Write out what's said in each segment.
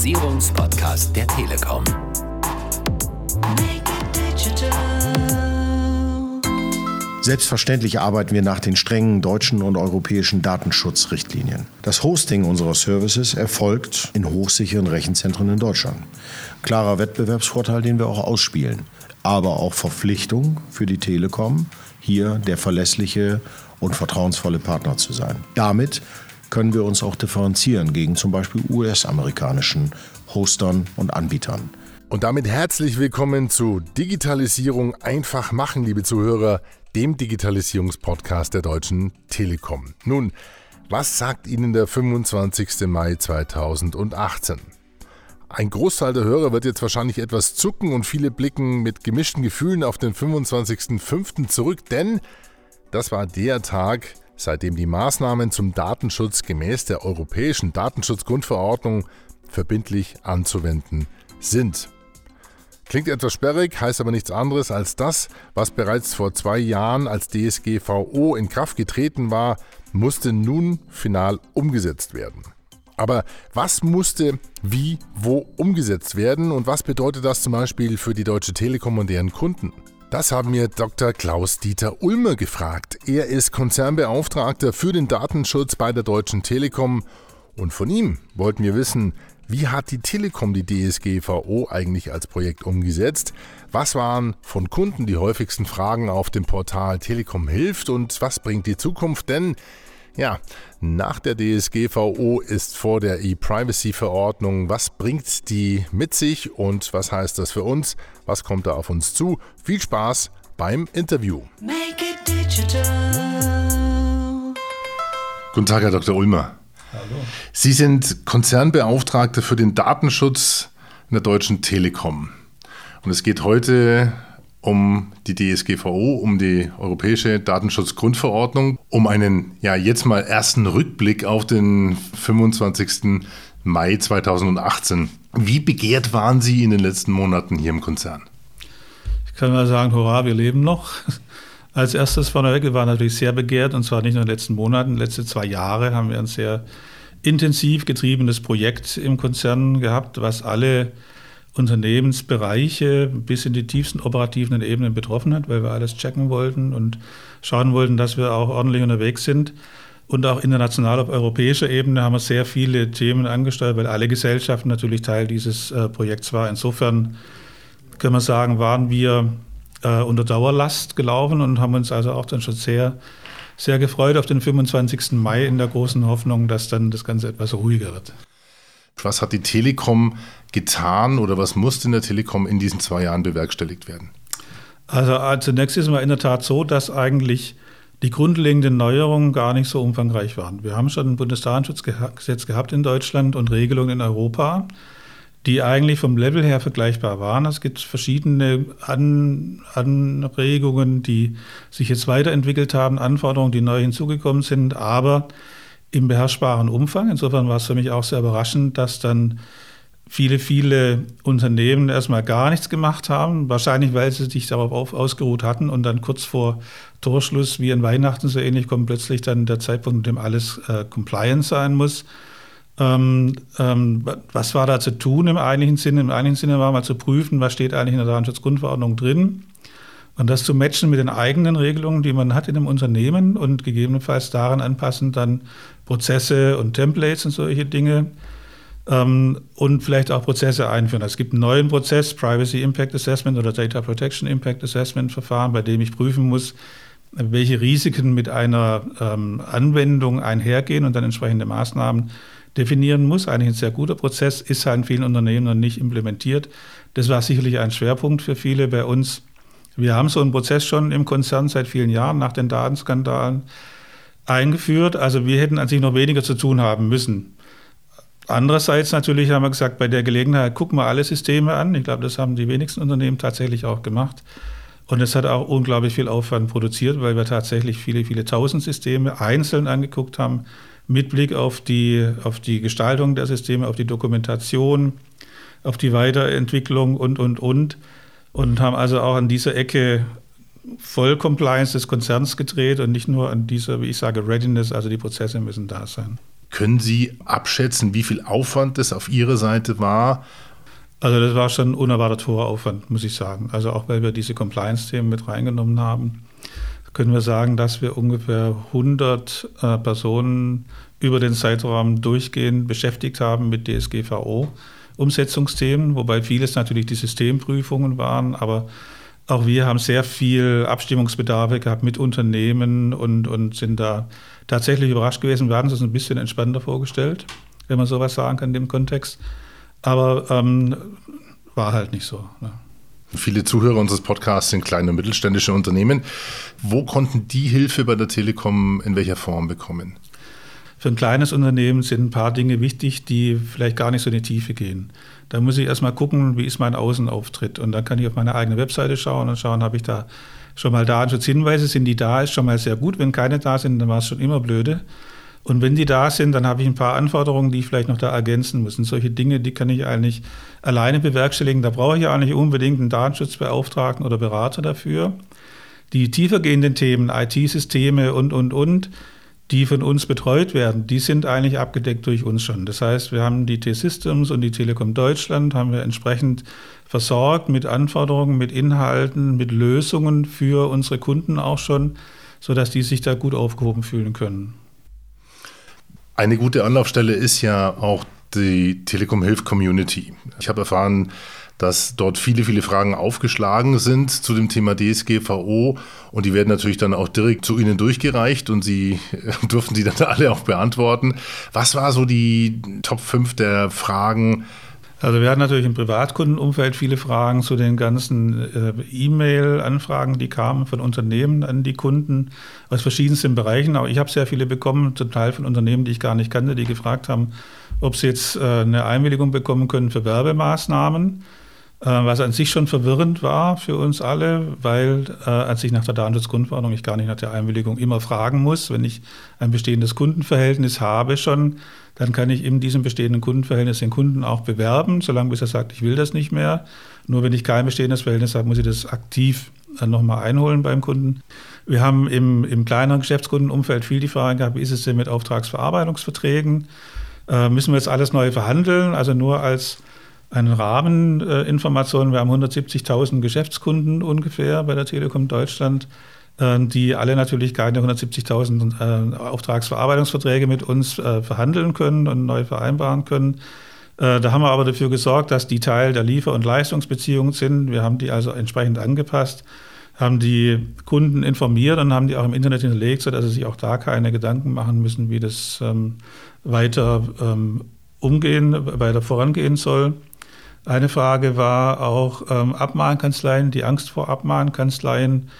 Digitalisierungspodcast der Telekom. Selbstverständlich arbeiten wir nach den strengen deutschen und europäischen Datenschutzrichtlinien. Das Hosting unserer Services erfolgt in hochsicheren Rechenzentren in Deutschland. Klarer Wettbewerbsvorteil, den wir auch ausspielen. Aber auch Verpflichtung für die Telekom, hier der verlässliche und vertrauensvolle Partner zu sein. Damit können wir uns auch differenzieren gegen zum Beispiel US-amerikanischen Hostern und Anbietern. Und damit herzlich willkommen zu Digitalisierung einfach machen, liebe Zuhörer, dem Digitalisierungspodcast der Deutschen Telekom. Nun, was sagt Ihnen der 25. Mai 2018? Ein Großteil der Hörer wird jetzt wahrscheinlich etwas zucken und viele blicken mit gemischten Gefühlen auf den 25.05. zurück, denn das war der Tag, seitdem die Maßnahmen zum Datenschutz gemäß der Europäischen Datenschutzgrundverordnung verbindlich anzuwenden sind. Klingt etwas sperrig, heißt aber nichts anderes als das, was bereits vor zwei Jahren als DSGVO in Kraft getreten war, musste nun final umgesetzt werden. Aber was musste wie, wo umgesetzt werden und was bedeutet das zum Beispiel für die Deutsche Telekom und deren Kunden? Das haben mir Dr. Klaus-Dieter Ulmer gefragt. Er ist Konzernbeauftragter für den Datenschutz bei der Deutschen Telekom und von ihm wollten wir wissen, wie hat die Telekom die DSGVO eigentlich als Projekt umgesetzt? Was waren von Kunden die häufigsten Fragen auf dem Portal Telekom hilft und was bringt die Zukunft? Denn ja, nach der DSGVO ist vor der E-Privacy-Verordnung. Was bringt die mit sich und was heißt das für uns? Was kommt da auf uns zu? Viel Spaß beim Interview. Guten Tag, Herr Dr. Ulmer. Hallo. Sie sind Konzernbeauftragter für den Datenschutz in der Deutschen Telekom. Und es geht heute um die DSGVO, um die Europäische Datenschutzgrundverordnung, um einen, ja, jetzt mal ersten Rückblick auf den 25. Mai 2018. Wie begehrt waren Sie in den letzten Monaten hier im Konzern? Ich kann mal sagen, hurra, wir leben noch. Als erstes vorneweg, wir waren natürlich sehr begehrt und zwar nicht nur in den letzten Monaten, letzte zwei Jahre haben wir ein sehr intensiv getriebenes Projekt im Konzern gehabt, was alle Unternehmensbereiche bis in die tiefsten operativen Ebenen betroffen hat, weil wir alles checken wollten und schauen wollten, dass wir auch ordentlich unterwegs sind. Und auch international auf europäischer Ebene haben wir sehr viele Themen angesteuert, weil alle Gesellschaften natürlich Teil dieses äh, Projekts waren. Insofern können wir sagen, waren wir äh, unter Dauerlast gelaufen und haben uns also auch dann schon sehr, sehr gefreut auf den 25. Mai in der großen Hoffnung, dass dann das Ganze etwas ruhiger wird. Was hat die Telekom getan oder was musste in der Telekom in diesen zwei Jahren bewerkstelligt werden? Also äh, zunächst ist es in der Tat so, dass eigentlich die grundlegenden Neuerungen gar nicht so umfangreich waren. Wir haben schon ein Bundesdatenschutzgesetz gehabt in Deutschland und Regelungen in Europa, die eigentlich vom Level her vergleichbar waren. Es gibt verschiedene An Anregungen, die sich jetzt weiterentwickelt haben, Anforderungen, die neu hinzugekommen sind, aber im beherrschbaren Umfang. Insofern war es für mich auch sehr überraschend, dass dann viele, viele Unternehmen erstmal gar nichts gemacht haben, wahrscheinlich weil sie sich darauf auf, ausgeruht hatten und dann kurz vor Torschluss, wie in Weihnachten so ähnlich, kommt plötzlich dann der Zeitpunkt, in dem alles äh, compliant sein muss. Ähm, ähm, was war da zu tun im eigentlichen Sinne? Im eigentlichen Sinne war mal zu prüfen, was steht eigentlich in der Datenschutzgrundverordnung drin und das zu matchen mit den eigenen Regelungen, die man hat in einem Unternehmen und gegebenenfalls daran anpassen dann Prozesse und Templates und solche Dinge ähm, und vielleicht auch Prozesse einführen. Es gibt einen neuen Prozess, Privacy Impact Assessment oder Data Protection Impact Assessment Verfahren, bei dem ich prüfen muss, welche Risiken mit einer ähm, Anwendung einhergehen und dann entsprechende Maßnahmen definieren muss. Eigentlich ein sehr guter Prozess, ist halt in vielen Unternehmen noch nicht implementiert. Das war sicherlich ein Schwerpunkt für viele bei uns. Wir haben so einen Prozess schon im Konzern seit vielen Jahren nach den Datenskandalen eingeführt. Also wir hätten an sich noch weniger zu tun haben müssen. Andererseits natürlich haben wir gesagt, bei der Gelegenheit gucken wir alle Systeme an. Ich glaube, das haben die wenigsten Unternehmen tatsächlich auch gemacht. Und es hat auch unglaublich viel Aufwand produziert, weil wir tatsächlich viele, viele tausend Systeme einzeln angeguckt haben, mit Blick auf die, auf die Gestaltung der Systeme, auf die Dokumentation, auf die Weiterentwicklung und, und, und. Und haben also auch an dieser Ecke Voll Compliance des Konzerns gedreht und nicht nur an dieser, wie ich sage, Readiness, also die Prozesse müssen da sein. Können Sie abschätzen, wie viel Aufwand das auf Ihrer Seite war? Also das war schon ein unerwartet hoher Aufwand, muss ich sagen. Also auch weil wir diese Compliance-Themen mit reingenommen haben, können wir sagen, dass wir ungefähr 100 äh, Personen über den Zeitraum durchgehend beschäftigt haben mit DSGVO. Umsetzungsthemen, wobei vieles natürlich die Systemprüfungen waren, aber auch wir haben sehr viel Abstimmungsbedarfe gehabt mit Unternehmen und, und sind da tatsächlich überrascht gewesen. Wir hatten es uns ein bisschen entspannter vorgestellt, wenn man sowas sagen kann in dem Kontext. Aber ähm, war halt nicht so. Ne? Viele Zuhörer unseres Podcasts sind kleine und mittelständische Unternehmen. Wo konnten die Hilfe bei der Telekom in welcher Form bekommen? Für ein kleines Unternehmen sind ein paar Dinge wichtig, die vielleicht gar nicht so in die Tiefe gehen. Da muss ich erstmal gucken, wie ist mein Außenauftritt. Und dann kann ich auf meine eigene Webseite schauen und schauen, habe ich da schon mal Datenschutzhinweise, sind die da, ist schon mal sehr gut. Wenn keine da sind, dann war es schon immer blöde. Und wenn die da sind, dann habe ich ein paar Anforderungen, die ich vielleicht noch da ergänzen muss. Und solche Dinge, die kann ich eigentlich alleine bewerkstelligen. Da brauche ich ja nicht unbedingt einen Datenschutzbeauftragten oder Berater dafür. Die tiefergehenden Themen, IT-Systeme und, und, und, die von uns betreut werden, die sind eigentlich abgedeckt durch uns schon. Das heißt, wir haben die T-Systems und die Telekom Deutschland haben wir entsprechend versorgt mit Anforderungen, mit Inhalten, mit Lösungen für unsere Kunden auch schon, sodass die sich da gut aufgehoben fühlen können. Eine gute Anlaufstelle ist ja auch die Telekom Hilf Community. Ich habe erfahren, dass dort viele, viele Fragen aufgeschlagen sind zu dem Thema DSGVO und die werden natürlich dann auch direkt zu Ihnen durchgereicht und Sie durften die dann alle auch beantworten. Was war so die Top 5 der Fragen? Also wir hatten natürlich im Privatkundenumfeld viele Fragen zu den ganzen äh, E-Mail-Anfragen, die kamen von Unternehmen an die Kunden aus verschiedensten Bereichen. Aber ich habe sehr viele bekommen, zum Teil von Unternehmen, die ich gar nicht kannte, die gefragt haben, ob sie jetzt äh, eine Einwilligung bekommen können für Werbemaßnahmen äh, was an sich schon verwirrend war für uns alle, weil äh, als ich nach der Datenschutzgrundverordnung ich gar nicht nach der Einwilligung immer fragen muss. Wenn ich ein bestehendes Kundenverhältnis habe schon, dann kann ich in diesem bestehenden Kundenverhältnis den Kunden auch bewerben, solange bis er sagt, ich will das nicht mehr. Nur wenn ich kein bestehendes Verhältnis habe, muss ich das aktiv dann nochmal einholen beim Kunden. Wir haben im, im kleineren Geschäftskundenumfeld viel die Frage gehabt, wie ist es denn mit Auftragsverarbeitungsverträgen? Äh, müssen wir jetzt alles neu verhandeln? Also nur als einen Rahmeninformationen. Wir haben 170.000 Geschäftskunden ungefähr bei der Telekom Deutschland, äh, die alle natürlich keine 170.000 äh, Auftragsverarbeitungsverträge mit uns äh, verhandeln können und neu vereinbaren können. Da haben wir aber dafür gesorgt, dass die Teil der Liefer- und Leistungsbeziehungen sind. Wir haben die also entsprechend angepasst, haben die Kunden informiert und haben die auch im Internet hinterlegt, sodass sie sich auch da keine Gedanken machen müssen, wie das ähm, weiter ähm, umgehen, weiter vorangehen soll. Eine Frage war auch ähm, Abmahnkanzleien, die Angst vor Abmahnkanzleien.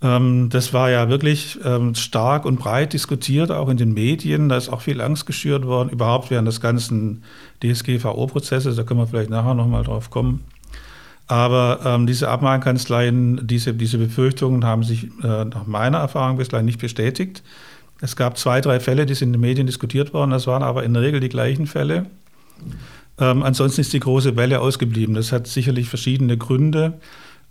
Ähm, das war ja wirklich ähm, stark und breit diskutiert, auch in den Medien. Da ist auch viel Angst geschürt worden, überhaupt während des ganzen DSGVO-Prozesses. Da können wir vielleicht nachher nochmal drauf kommen. Aber ähm, diese Abmahnkanzleien, diese, diese Befürchtungen haben sich äh, nach meiner Erfahrung bislang nicht bestätigt. Es gab zwei, drei Fälle, die sind in den Medien diskutiert worden. Das waren aber in der Regel die gleichen Fälle. Ähm, ansonsten ist die große Welle ausgeblieben. Das hat sicherlich verschiedene Gründe.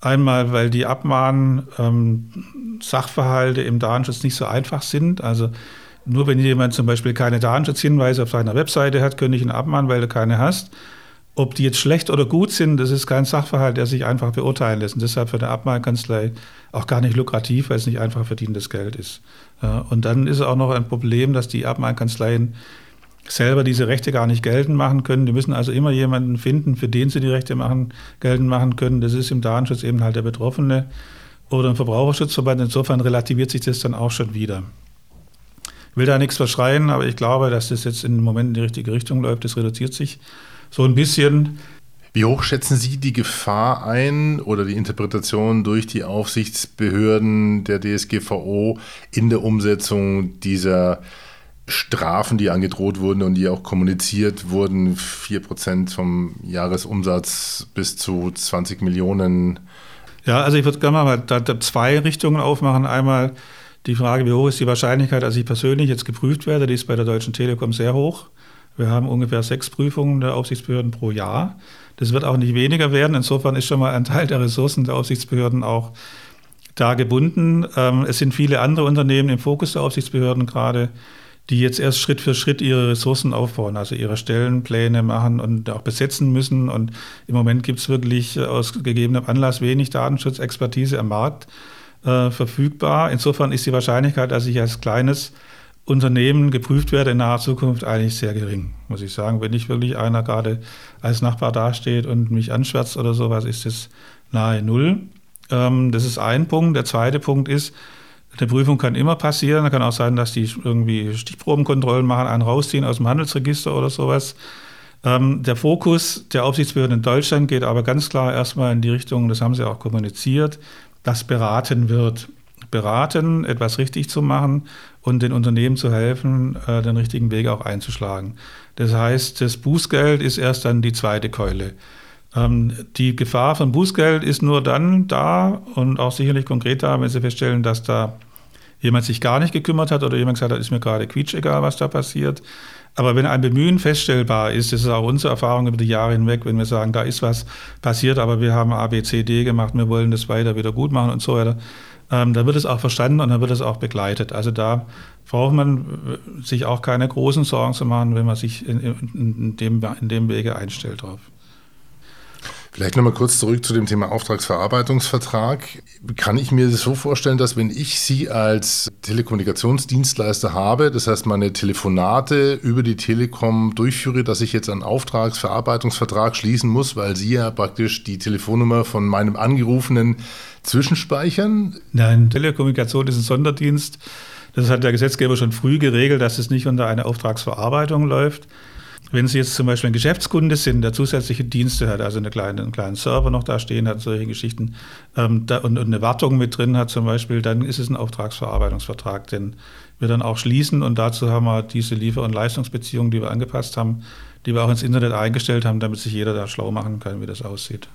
Einmal, weil die Abmahn-Sachverhalte ähm, im Datenschutz nicht so einfach sind. Also nur wenn jemand zum Beispiel keine Datenschutzhinweise auf seiner Webseite hat, könnte ich ihn abmahnen, weil du keine hast. Ob die jetzt schlecht oder gut sind, das ist kein Sachverhalt, der sich einfach beurteilen lässt. Und deshalb für eine Abmahnkanzlei auch gar nicht lukrativ, weil es nicht einfach verdientes Geld ist. Und dann ist auch noch ein Problem, dass die Abmahnkanzleien selber diese Rechte gar nicht geltend machen können. Die müssen also immer jemanden finden, für den sie die Rechte machen, geltend machen können. Das ist im Datenschutz eben halt der Betroffene oder im Verbraucherschutzverband. Insofern relativiert sich das dann auch schon wieder. Ich will da nichts verschreien, aber ich glaube, dass das jetzt im Moment in die richtige Richtung läuft. Das reduziert sich so ein bisschen. Wie hoch schätzen Sie die Gefahr ein oder die Interpretation durch die Aufsichtsbehörden der DSGVO in der Umsetzung dieser Strafen, die angedroht wurden und die auch kommuniziert wurden, 4% vom Jahresumsatz bis zu 20 Millionen. Ja, also ich würde gerne mal da, da zwei Richtungen aufmachen. Einmal die Frage, wie hoch ist die Wahrscheinlichkeit, dass ich persönlich jetzt geprüft werde? Die ist bei der Deutschen Telekom sehr hoch. Wir haben ungefähr sechs Prüfungen der Aufsichtsbehörden pro Jahr. Das wird auch nicht weniger werden. Insofern ist schon mal ein Teil der Ressourcen der Aufsichtsbehörden auch da gebunden. Ähm, es sind viele andere Unternehmen im Fokus der Aufsichtsbehörden gerade die jetzt erst Schritt für Schritt ihre Ressourcen aufbauen, also ihre Stellenpläne machen und auch besetzen müssen. Und im Moment gibt es wirklich aus gegebenem Anlass wenig Datenschutzexpertise am Markt äh, verfügbar. Insofern ist die Wahrscheinlichkeit, dass ich als kleines Unternehmen geprüft werde in naher Zukunft eigentlich sehr gering, muss ich sagen. Wenn nicht wirklich einer gerade als Nachbar dasteht und mich anschwärzt oder sowas, ist es nahe Null. Ähm, das ist ein Punkt. Der zweite Punkt ist, eine Prüfung kann immer passieren. Da kann auch sein, dass die irgendwie Stichprobenkontrollen machen, einen rausziehen aus dem Handelsregister oder sowas. Ähm, der Fokus der Aufsichtsbehörden in Deutschland geht aber ganz klar erstmal in die Richtung, das haben sie auch kommuniziert, dass beraten wird. Beraten, etwas richtig zu machen und den Unternehmen zu helfen, äh, den richtigen Weg auch einzuschlagen. Das heißt, das Bußgeld ist erst dann die zweite Keule. Ähm, die Gefahr von Bußgeld ist nur dann da und auch sicherlich konkret da, wenn Sie feststellen, dass da jemand sich gar nicht gekümmert hat oder jemand gesagt hat, ist mir gerade quietschegal, was da passiert. Aber wenn ein Bemühen feststellbar ist, das ist auch unsere Erfahrung über die Jahre hinweg, wenn wir sagen, da ist was passiert, aber wir haben A, B, C, D gemacht, wir wollen das weiter wieder gut machen und so weiter, ähm, da wird es auch verstanden und dann wird es auch begleitet. Also da braucht man sich auch keine großen Sorgen zu machen, wenn man sich in, in, in, dem, in dem Wege einstellt drauf. Vielleicht nochmal kurz zurück zu dem Thema Auftragsverarbeitungsvertrag. Kann ich mir das so vorstellen, dass wenn ich Sie als Telekommunikationsdienstleister habe, das heißt meine Telefonate über die Telekom durchführe, dass ich jetzt einen Auftragsverarbeitungsvertrag schließen muss, weil Sie ja praktisch die Telefonnummer von meinem Angerufenen zwischenspeichern? Nein, Telekommunikation ist ein Sonderdienst. Das hat der Gesetzgeber schon früh geregelt, dass es nicht unter eine Auftragsverarbeitung läuft. Wenn Sie jetzt zum Beispiel ein Geschäftskunde sind, der zusätzliche Dienste hat, also eine kleine, einen kleinen Server noch da stehen hat, solche Geschichten, ähm, da, und, und, eine Wartung mit drin hat zum Beispiel, dann ist es ein Auftragsverarbeitungsvertrag, den wir dann auch schließen. Und dazu haben wir diese Liefer- und Leistungsbeziehungen, die wir angepasst haben, die wir auch ins Internet eingestellt haben, damit sich jeder da schlau machen kann, wie das aussieht.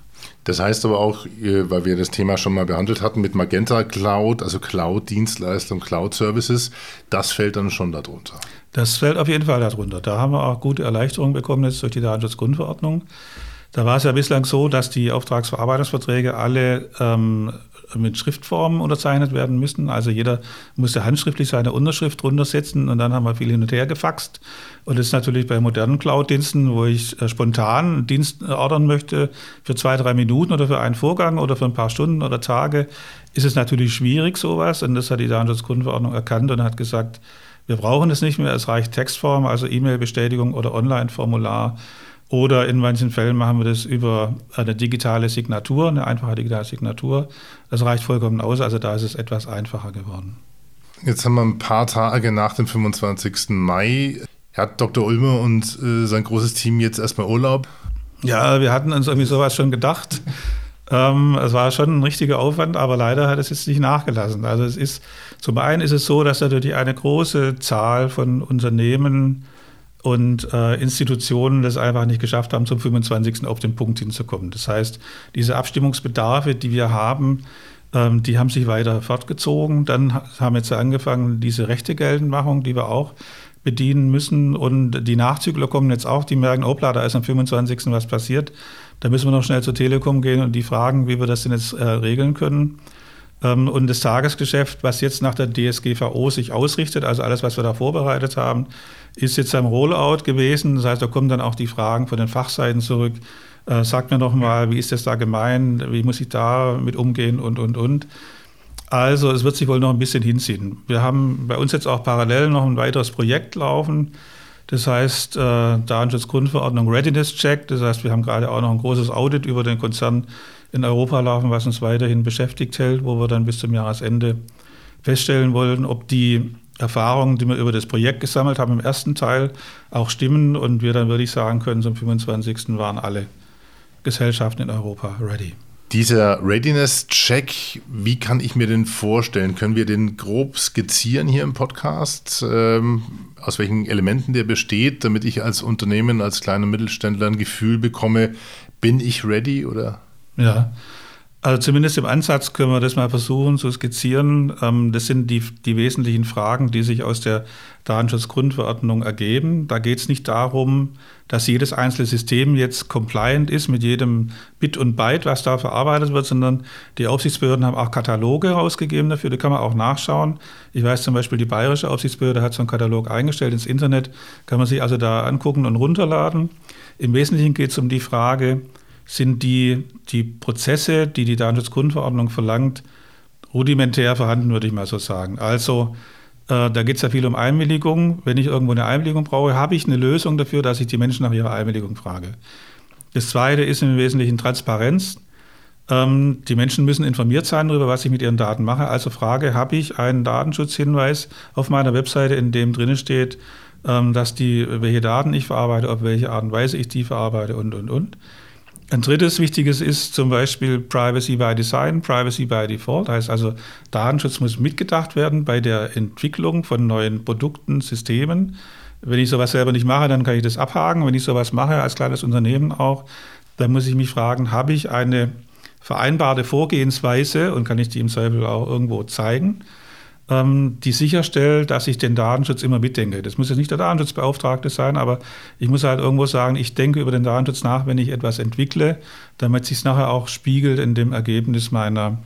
Das heißt aber auch, äh, weil wir das Thema schon mal behandelt hatten mit Magenta Cloud, also Cloud-Dienstleistung, Cloud-Services, das fällt dann schon darunter. Das fällt auf jeden Fall darunter. Da haben wir auch gute Erleichterungen bekommen jetzt durch die Datenschutzgrundverordnung. Da war es ja bislang so, dass die Auftragsverarbeitungsverträge alle ähm, mit Schriftformen unterzeichnet werden müssen. Also jeder musste handschriftlich seine Unterschrift drunter setzen und dann haben wir viel hin und her gefaxt. Und das ist natürlich bei modernen Cloud-Diensten, wo ich äh, spontan einen Dienst ordern möchte für zwei, drei Minuten oder für einen Vorgang oder für ein paar Stunden oder Tage, ist es natürlich schwierig sowas. Und das hat die Datenschutzgrundverordnung erkannt und hat gesagt, wir brauchen es nicht mehr, es reicht Textform, also E-Mail-Bestätigung oder Online-Formular. Oder in manchen Fällen machen wir das über eine digitale Signatur, eine einfache digitale Signatur. Das reicht vollkommen aus, also da ist es etwas einfacher geworden. Jetzt haben wir ein paar Tage nach dem 25. Mai. Hat Dr. Ulmer und äh, sein großes Team jetzt erstmal Urlaub? Ja, wir hatten uns irgendwie sowas schon gedacht. Ähm, es war schon ein richtiger Aufwand, aber leider hat es jetzt nicht nachgelassen. Also es ist, zum einen ist es so, dass natürlich eine große Zahl von Unternehmen und äh, Institutionen das einfach nicht geschafft haben, zum 25. auf den Punkt hinzukommen. Das heißt, diese Abstimmungsbedarfe, die wir haben, ähm, die haben sich weiter fortgezogen. Dann haben wir jetzt angefangen, diese Rechtegeltendmachung, die wir auch bedienen müssen. Und die Nachzügler kommen jetzt auch, die merken, opla, da ist am 25. was passiert. Da müssen wir noch schnell zur Telekom gehen und die fragen, wie wir das denn jetzt äh, regeln können. Ähm, und das Tagesgeschäft, was jetzt nach der DSGVO sich ausrichtet, also alles, was wir da vorbereitet haben, ist jetzt am Rollout gewesen. Das heißt, da kommen dann auch die Fragen von den Fachseiten zurück. Äh, sagt mir doch mal, wie ist das da gemeint? Wie muss ich da mit umgehen und, und, und. Also es wird sich wohl noch ein bisschen hinziehen. Wir haben bei uns jetzt auch parallel noch ein weiteres Projekt laufen. Das heißt, äh, Datenschutzgrundverordnung Readiness Check. Das heißt, wir haben gerade auch noch ein großes Audit über den Konzern in Europa laufen, was uns weiterhin beschäftigt hält, wo wir dann bis zum Jahresende feststellen wollen, ob die Erfahrungen, die wir über das Projekt gesammelt haben im ersten Teil, auch stimmen und wir dann wirklich sagen können, zum 25. waren alle Gesellschaften in Europa ready. Dieser Readiness-Check, wie kann ich mir den vorstellen? Können wir den grob skizzieren hier im Podcast, ähm, aus welchen Elementen der besteht, damit ich als Unternehmen, als kleiner Mittelständler ein Gefühl bekomme, bin ich ready oder? Ja, Also zumindest im Ansatz können wir das mal versuchen zu skizzieren. Ähm, das sind die, die wesentlichen Fragen, die sich aus der Datenschutzgrundverordnung ergeben. Da geht es nicht darum, dass jedes einzelne System jetzt compliant ist mit jedem Bit und Byte, was da verarbeitet wird, sondern die Aufsichtsbehörden haben auch Kataloge rausgegeben dafür, die kann man auch nachschauen. Ich weiß zum Beispiel, die bayerische Aufsichtsbehörde hat so einen Katalog eingestellt ins Internet, kann man sich also da angucken und runterladen. Im Wesentlichen geht es um die Frage, sind die, die Prozesse, die die Datenschutzgrundverordnung verlangt, rudimentär vorhanden, würde ich mal so sagen. Also äh, da geht es ja viel um Einwilligung. Wenn ich irgendwo eine Einwilligung brauche, habe ich eine Lösung dafür, dass ich die Menschen nach ihrer Einwilligung frage. Das Zweite ist im Wesentlichen Transparenz. Ähm, die Menschen müssen informiert sein darüber, was ich mit ihren Daten mache. Also Frage, habe ich einen Datenschutzhinweis auf meiner Webseite, in dem drin steht, ähm, dass die, welche Daten ich verarbeite, auf welche Art und Weise ich die verarbeite und, und, und. Ein drittes wichtiges ist zum Beispiel Privacy by Design, Privacy by Default. Heißt also, Datenschutz muss mitgedacht werden bei der Entwicklung von neuen Produkten, Systemen. Wenn ich sowas selber nicht mache, dann kann ich das abhaken. Wenn ich sowas mache, als kleines Unternehmen auch, dann muss ich mich fragen, habe ich eine vereinbarte Vorgehensweise und kann ich die im Zweifel auch irgendwo zeigen? Ähm, die sicherstellt, dass ich den Datenschutz immer mitdenke. Das muss jetzt nicht der Datenschutzbeauftragte sein, aber ich muss halt irgendwo sagen, ich denke über den Datenschutz nach, wenn ich etwas entwickle, damit sich es nachher auch spiegelt in dem Ergebnis meiner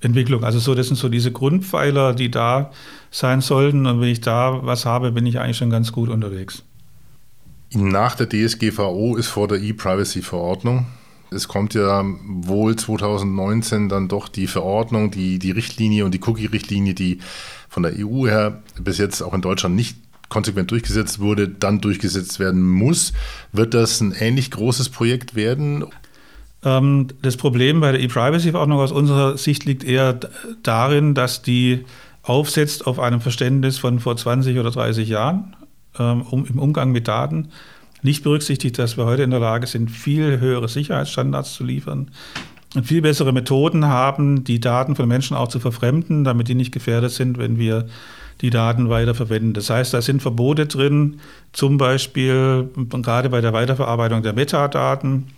Entwicklung. Also so, das sind so diese Grundpfeiler, die da sein sollten. Und wenn ich da was habe, bin ich eigentlich schon ganz gut unterwegs. Nach der DSGVO ist vor der E-Privacy-Verordnung es kommt ja wohl 2019 dann doch die Verordnung, die, die Richtlinie und die Cookie-Richtlinie, die von der EU her bis jetzt auch in Deutschland nicht konsequent durchgesetzt wurde, dann durchgesetzt werden muss. Wird das ein ähnlich großes Projekt werden? Ähm, das Problem bei der E-Privacy-Verordnung aus unserer Sicht liegt eher darin, dass die aufsetzt auf einem Verständnis von vor 20 oder 30 Jahren ähm, um, im Umgang mit Daten nicht berücksichtigt, dass wir heute in der Lage sind, viel höhere Sicherheitsstandards zu liefern und viel bessere Methoden haben, die Daten von Menschen auch zu verfremden, damit die nicht gefährdet sind, wenn wir die Daten weiterverwenden. Das heißt, da sind Verbote drin, zum Beispiel gerade bei der Weiterverarbeitung der Metadaten,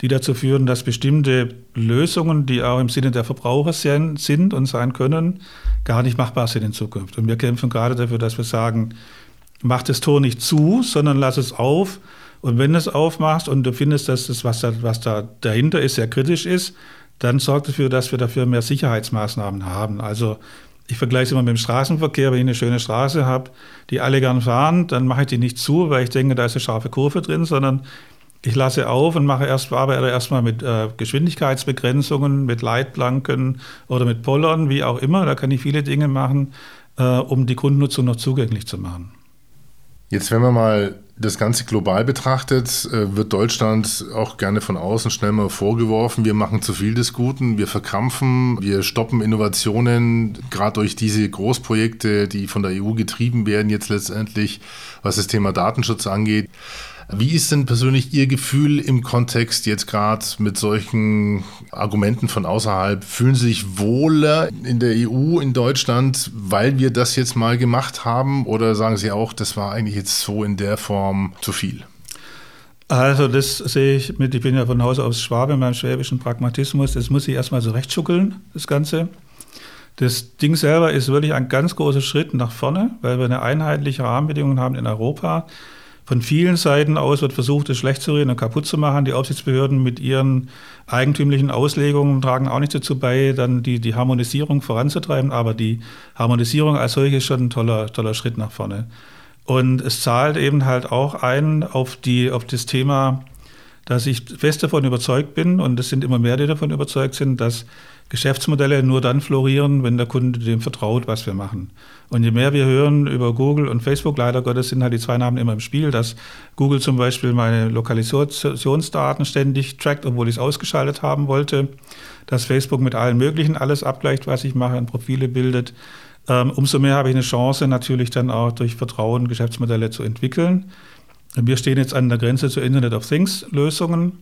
die dazu führen, dass bestimmte Lösungen, die auch im Sinne der Verbraucher sind und sein können, gar nicht machbar sind in Zukunft. Und wir kämpfen gerade dafür, dass wir sagen, mach das Tor nicht zu, sondern lass es auf. Und wenn du es aufmachst und du findest, dass das, was da, was da dahinter ist, sehr kritisch ist, dann sorgt dafür, dass wir dafür mehr Sicherheitsmaßnahmen haben. Also ich vergleiche es immer mit dem Straßenverkehr. Wenn ich eine schöne Straße habe, die alle gern fahren, dann mache ich die nicht zu, weil ich denke, da ist eine scharfe Kurve drin, sondern ich lasse auf und mache erst, arbeite erstmal mit äh, Geschwindigkeitsbegrenzungen, mit Leitplanken oder mit Pollern, wie auch immer. Da kann ich viele Dinge machen, äh, um die Grundnutzung noch zugänglich zu machen. Jetzt, wenn man mal das Ganze global betrachtet, äh, wird Deutschland auch gerne von außen schnell mal vorgeworfen, wir machen zu viel des Guten, wir verkrampfen, wir stoppen Innovationen, gerade durch diese Großprojekte, die von der EU getrieben werden, jetzt letztendlich, was das Thema Datenschutz angeht. Wie ist denn persönlich Ihr Gefühl im Kontext jetzt gerade mit solchen Argumenten von außerhalb? Fühlen Sie sich wohler in der EU, in Deutschland, weil wir das jetzt mal gemacht haben? Oder sagen Sie auch, das war eigentlich jetzt so in der Form zu viel? Also das sehe ich mit, ich bin ja von Haus aus Schwabe, meinem schwäbischen Pragmatismus, das muss ich erstmal so rechtschuckeln, das Ganze. Das Ding selber ist wirklich ein ganz großer Schritt nach vorne, weil wir eine einheitliche Rahmenbedingung haben in Europa. Von vielen Seiten aus wird versucht, es schlecht zu reden und kaputt zu machen. Die Aufsichtsbehörden mit ihren eigentümlichen Auslegungen tragen auch nicht dazu bei, dann die, die Harmonisierung voranzutreiben. Aber die Harmonisierung als solche ist schon ein toller, toller Schritt nach vorne. Und es zahlt eben halt auch ein auf, die, auf das Thema, dass ich fest davon überzeugt bin, und es sind immer mehr, die davon überzeugt sind, dass Geschäftsmodelle nur dann florieren, wenn der Kunde dem vertraut, was wir machen. Und je mehr wir hören über Google und Facebook, leider Gottes sind halt die zwei Namen immer im Spiel, dass Google zum Beispiel meine Lokalisationsdaten ständig trackt, obwohl ich es ausgeschaltet haben wollte, dass Facebook mit allen möglichen alles abgleicht, was ich mache und Profile bildet. Ähm, umso mehr habe ich eine Chance, natürlich dann auch durch Vertrauen Geschäftsmodelle zu entwickeln. Wir stehen jetzt an der Grenze zu Internet of Things Lösungen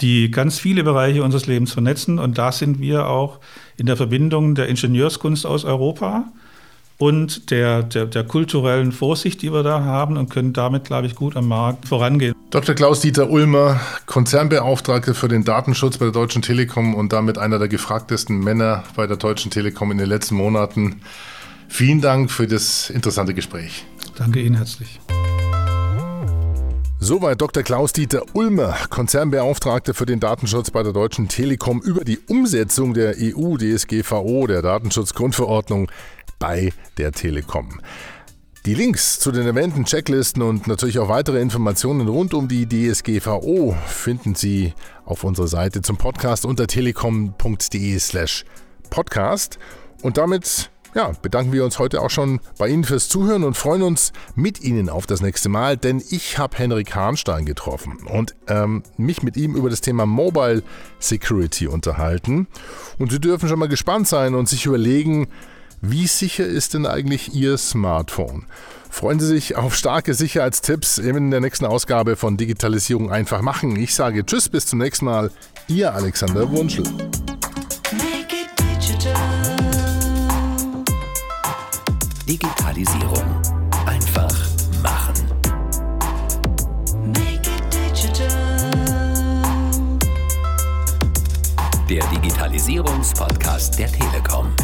die ganz viele Bereiche unseres Lebens vernetzen. Und da sind wir auch in der Verbindung der Ingenieurskunst aus Europa und der, der, der, kulturellen Vorsicht, die wir da haben und können damit, glaube ich, gut am Markt vorangehen. Dr. Klaus-Dieter Ulmer, Konzernbeauftragter für den Datenschutz bei der Deutschen Telekom und damit einer der gefragtesten Männer bei der Deutschen Telekom in den letzten Monaten. Vielen Dank für das interessante Gespräch. Danke Ihnen herzlich. Soweit Dr. Klaus-Dieter Ulmer, Konzernbeauftragter für den Datenschutz bei der Deutschen Telekom, über die Umsetzung der EU-DSGVO, der Datenschutzgrundverordnung, bei der Telekom. Die Links zu den Eventen, Checklisten und natürlich auch weitere Informationen rund um die DSGVO finden Sie auf unserer Seite zum Podcast unter telekom.de/slash podcast. Und damit ja, bedanken wir uns heute auch schon bei Ihnen fürs Zuhören und freuen uns mit Ihnen auf das nächste Mal, denn ich habe Henrik Hahnstein getroffen und ähm, mich mit ihm über das Thema Mobile Security unterhalten. Und Sie dürfen schon mal gespannt sein und sich überlegen, wie sicher ist denn eigentlich Ihr Smartphone? Freuen Sie sich auf starke Sicherheitstipps in der nächsten Ausgabe von Digitalisierung einfach machen. Ich sage Tschüss, bis zum nächsten Mal. Ihr Alexander Wunschel. Digitalisierung. Einfach machen. Der Digitalisierungspodcast der Telekom.